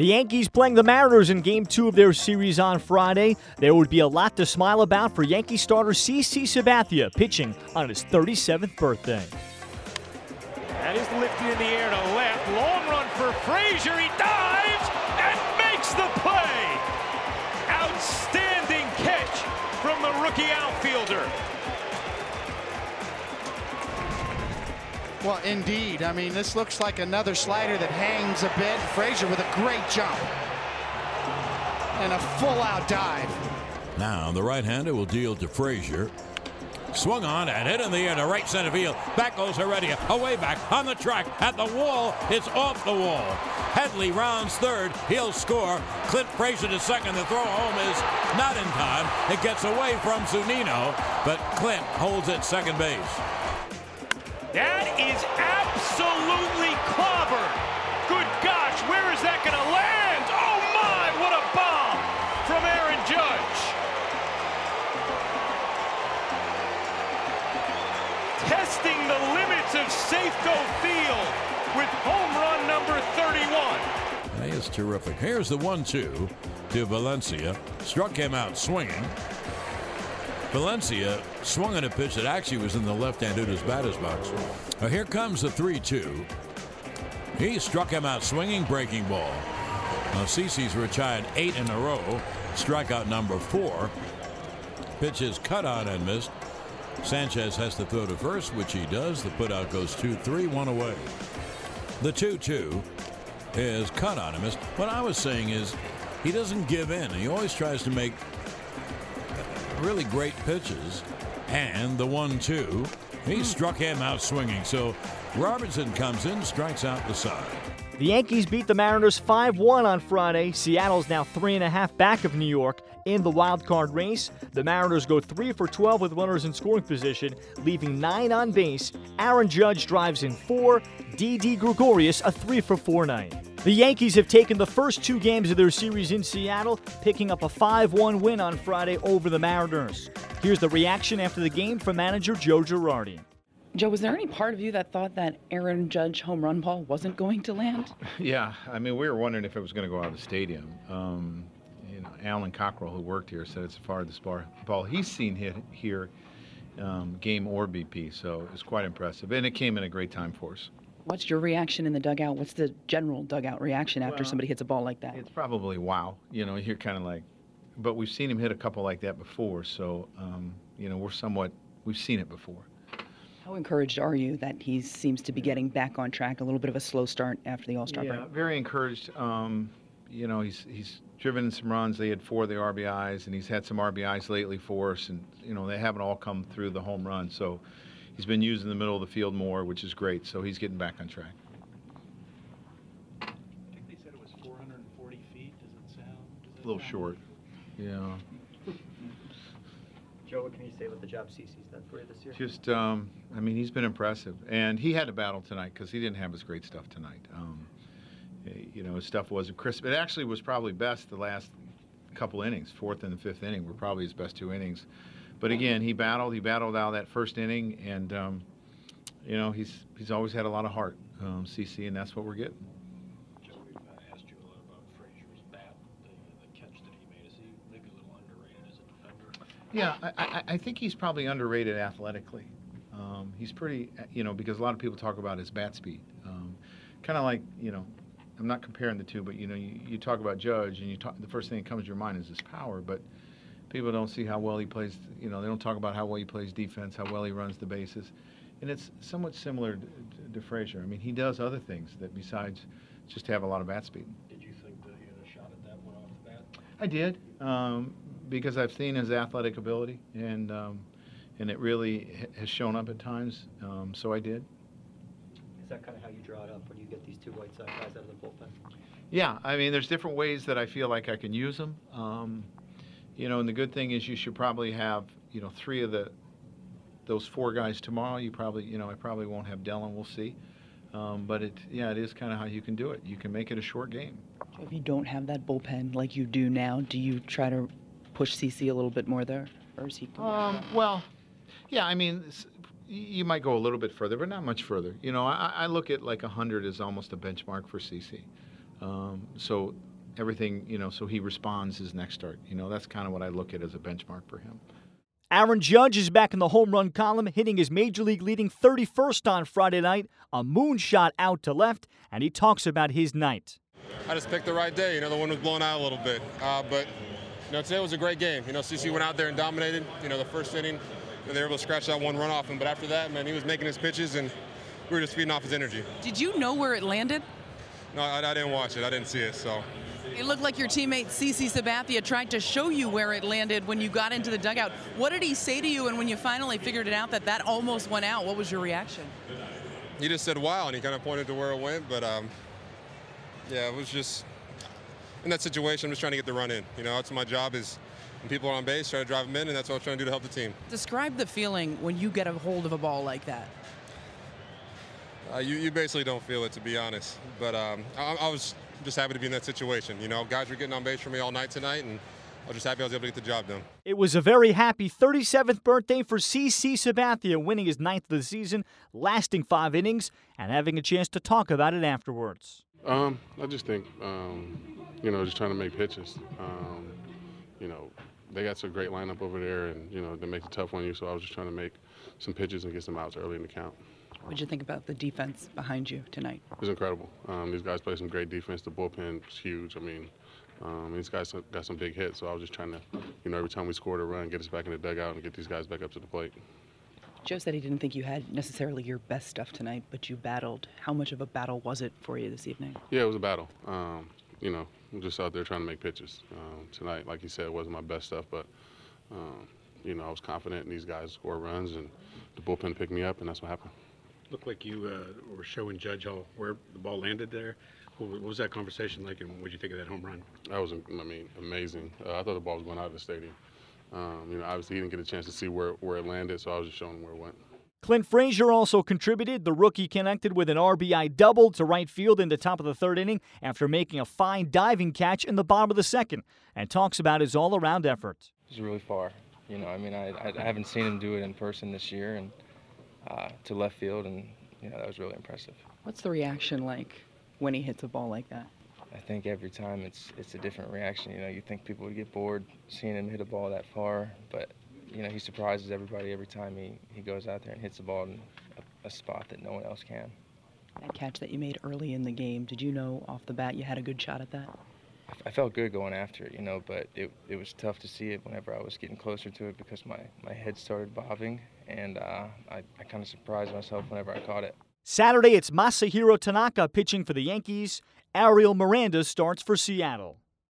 The Yankees playing the Mariners in game two of their series on Friday. There would be a lot to smile about for Yankee starter CC Sabathia pitching on his 37th birthday. That is lifted in the air to left. Long run for Frazier. He dives and makes the play. Outstanding catch from the rookie outfielder. Well, indeed. I mean, this looks like another slider that hangs a bit. Frazier with a great jump. And a full-out dive. Now the right-hander will deal to Frazier. Swung on and hit in the air to right center field. Back goes Heredia. Away back on the track at the wall. It's off the wall. Headley rounds third. He'll score. Clint Frazier to second. The throw home is not in time. It gets away from Zunino, but Clint holds at second base. That is absolutely clobbered. Good gosh, where is that going to land? Oh my, what a bomb from Aaron Judge. Testing the limits of Safeco Field with home run number 31. That is terrific. Here's the one-two to Valencia. Struck him out swinging. Valencia swung on a pitch that actually was in the left-hand Uda's batter's box. Now here comes the 3-2. He struck him out swinging, breaking ball. Now retired eight in a row. Strikeout number four. Pitch is cut on and missed. Sanchez has to throw to first, which he does. The putout goes 2-3, one away. The 2-2 is cut on and missed. What I was saying is he doesn't give in. He always tries to make really great pitches. And the one two, he hmm. struck him out swinging. So Robertson comes in, strikes out the side. The Yankees beat the Mariners 5 1 on Friday. Seattle's now 3.5 back of New York in the wild card race. The Mariners go 3 for 12 with runners in scoring position, leaving 9 on base. Aaron Judge drives in 4. Didi Gregorius a 3 for 4 night. The Yankees have taken the first two games of their series in Seattle, picking up a 5 1 win on Friday over the Mariners. Here's the reaction after the game from manager Joe Girardi. Joe, was there any part of you that thought that Aaron Judge home run ball wasn't going to land? Yeah, I mean, we were wondering if it was going to go out of the stadium. Um, you know, Alan Cockrell, who worked here, said it's the farthest bar, ball he's seen hit here, um, game or BP. So it was quite impressive, and it came in a great time for us. What's your reaction in the dugout? What's the general dugout reaction after Well, somebody hits a ball like that? It's probably wow. You know, you're kind of like, but we've seen him hit a couple like that before. So, um, you know, we're somewhat, we've seen it before. How encouraged are you that he seems to be getting back on track? A little bit of a slow start after the All Star Yeah, break. very encouraged. Um, you know, he's he's driven in some runs. They had four of the RBIs, and he's had some RBIs lately for us. And you know, they haven't all come through the home run. So he's been used in the middle of the field more, which is great. So he's getting back on track. I think they said it was 440 feet. Does it sound? Does A little short. Yeah. Joe, what can you say about the job CC's done for you this year? Just, um, I mean, he's been impressive, and he had a battle tonight because he didn't have his great stuff tonight. Um, eh, you know, his stuff wasn't crisp. It actually was probably best the last couple innings. Fourth and the fifth inning were probably his best two innings. But again, he battled. He battled out that first inning, and um, you know, he's he's always had a lot of heart, um, CC, and that's what we're getting. Uh, asked you a lot about Frazier's bat, the, the catch that he made. Is he maybe a little underrated as a defender? Yeah, I, I, I think he's probably underrated athletically. Um, he's pretty, you know, because a lot of people talk about his bat speed. Um, kind of like, you know, I'm not comparing the two, but you know, you, you talk about Judge, and you talk, the first thing that comes to your mind is his power, but people don't see how well he plays. You know, they don't talk about how well he plays defense, how well he runs the bases, and it's somewhat similar to, to Frazier. I mean, he does other things that besides just have a lot of bat speed. Did you think that he had a shot at that one off the bat? I did, um, because I've seen his athletic ability, and um, and it really has shown up at times. Um, so I did. Is that kind of how you draw it up when you get these two White side guys out of the bullpen? Yeah, I mean, there's different ways that I feel like I can use them. You know, and the good thing is you should probably have you know three of the those four guys tomorrow. You probably you know I probably won't have Dellin. We'll see. Um, but it yeah, it is kind of how you can do it. You can make it a short game. If you don't have that bullpen like you do now, do you try to push CC a little bit more there, or is he? Um, well, yeah, I mean, you might go a little bit further, but not much further. You know, I, I look at like 100 as almost a benchmark for CC. Um, so everything, you know, so he responds his next start. You know, that's kind of what I look at as a benchmark for him. Aaron Judge is back in the home run column, hitting his major league leading 31st on Friday night, a moonshot out to left, and he talks about his night. I just picked the right day. You know, the wind was blowing out a little bit, uh, but you know, today was a great game. You know, CC went out there and dominated. You know, the first inning, you know, they were able to scratch that one run off him, but after that, man, he was making his pitches, and we were just feeding off his energy. Did you know where it landed? No, I, I didn't watch it. I didn't see it, so. It looked like your teammate CC Sabathia tried to show you where it landed when you got into the dugout. What did he say to you, and when you finally figured it out that that almost went out, what was your reaction? He just said wow, and he kind of pointed to where it went, but um, yeah, it was just in that situation. I'm just trying to get the run in. You know, that's my job is when people are on base, try to drive them in, and that's what I'm trying to do to help the team. Describe the feeling when you get a hold of a ball like that. Uh, you, you basically don't feel it, to be honest. But um, I, I was just happy to be in that situation. You know, guys were getting on base for me all night tonight, and I was just happy I was able to get the job done. It was a very happy 37th birthday for CC Sabathia, winning his ninth of the season, lasting five innings, and having a chance to talk about it afterwards. Um, I just think, um, you know, just trying to make pitches. Um, you know, they got some great lineup over there, and you know, they make it tough on you. So I was just trying to make some pitches and get some outs early in the count. What did you think about the defense behind you tonight? It was incredible. Um, these guys play some great defense. The bullpen is huge. I mean, um, these guys got some big hits. So I was just trying to, you know, every time we scored a run, get us back in the dugout and get these guys back up to the plate. Joe said he didn't think you had necessarily your best stuff tonight, but you battled. How much of a battle was it for you this evening? Yeah, it was a battle. Um, you know, I'm just out there trying to make pitches. Um, tonight, like you said, it wasn't my best stuff, but, um, you know, I was confident in these guys score runs, and the bullpen picked me up, and that's what happened. Looked like you uh, were showing Judge how where the ball landed there. What was that conversation like, and what did you think of that home run? That was, I mean, amazing. Uh, I thought the ball was going out of the stadium. Um, you know, obviously he didn't get a chance to see where, where it landed, so I was just showing him where it went. Clint Frazier also contributed. The rookie connected with an RBI double to right field in the top of the third inning after making a fine diving catch in the bottom of the second, and talks about his all-around effort. He's really far. You know, I mean, I, I haven't seen him do it in person this year, and uh, to left field, and you know that was really impressive. What's the reaction like when he hits a ball like that? I think every time it's it's a different reaction. You know, you think people would get bored seeing him hit a ball that far, but you know he surprises everybody every time he, he goes out there and hits a ball in a, a spot that no one else can. That catch that you made early in the game, did you know off the bat you had a good shot at that? I felt good going after it, you know, but it, it was tough to see it whenever I was getting closer to it because my, my head started bobbing, and uh, I, I kind of surprised myself whenever I caught it. Saturday, it's Masahiro Tanaka pitching for the Yankees. Ariel Miranda starts for Seattle.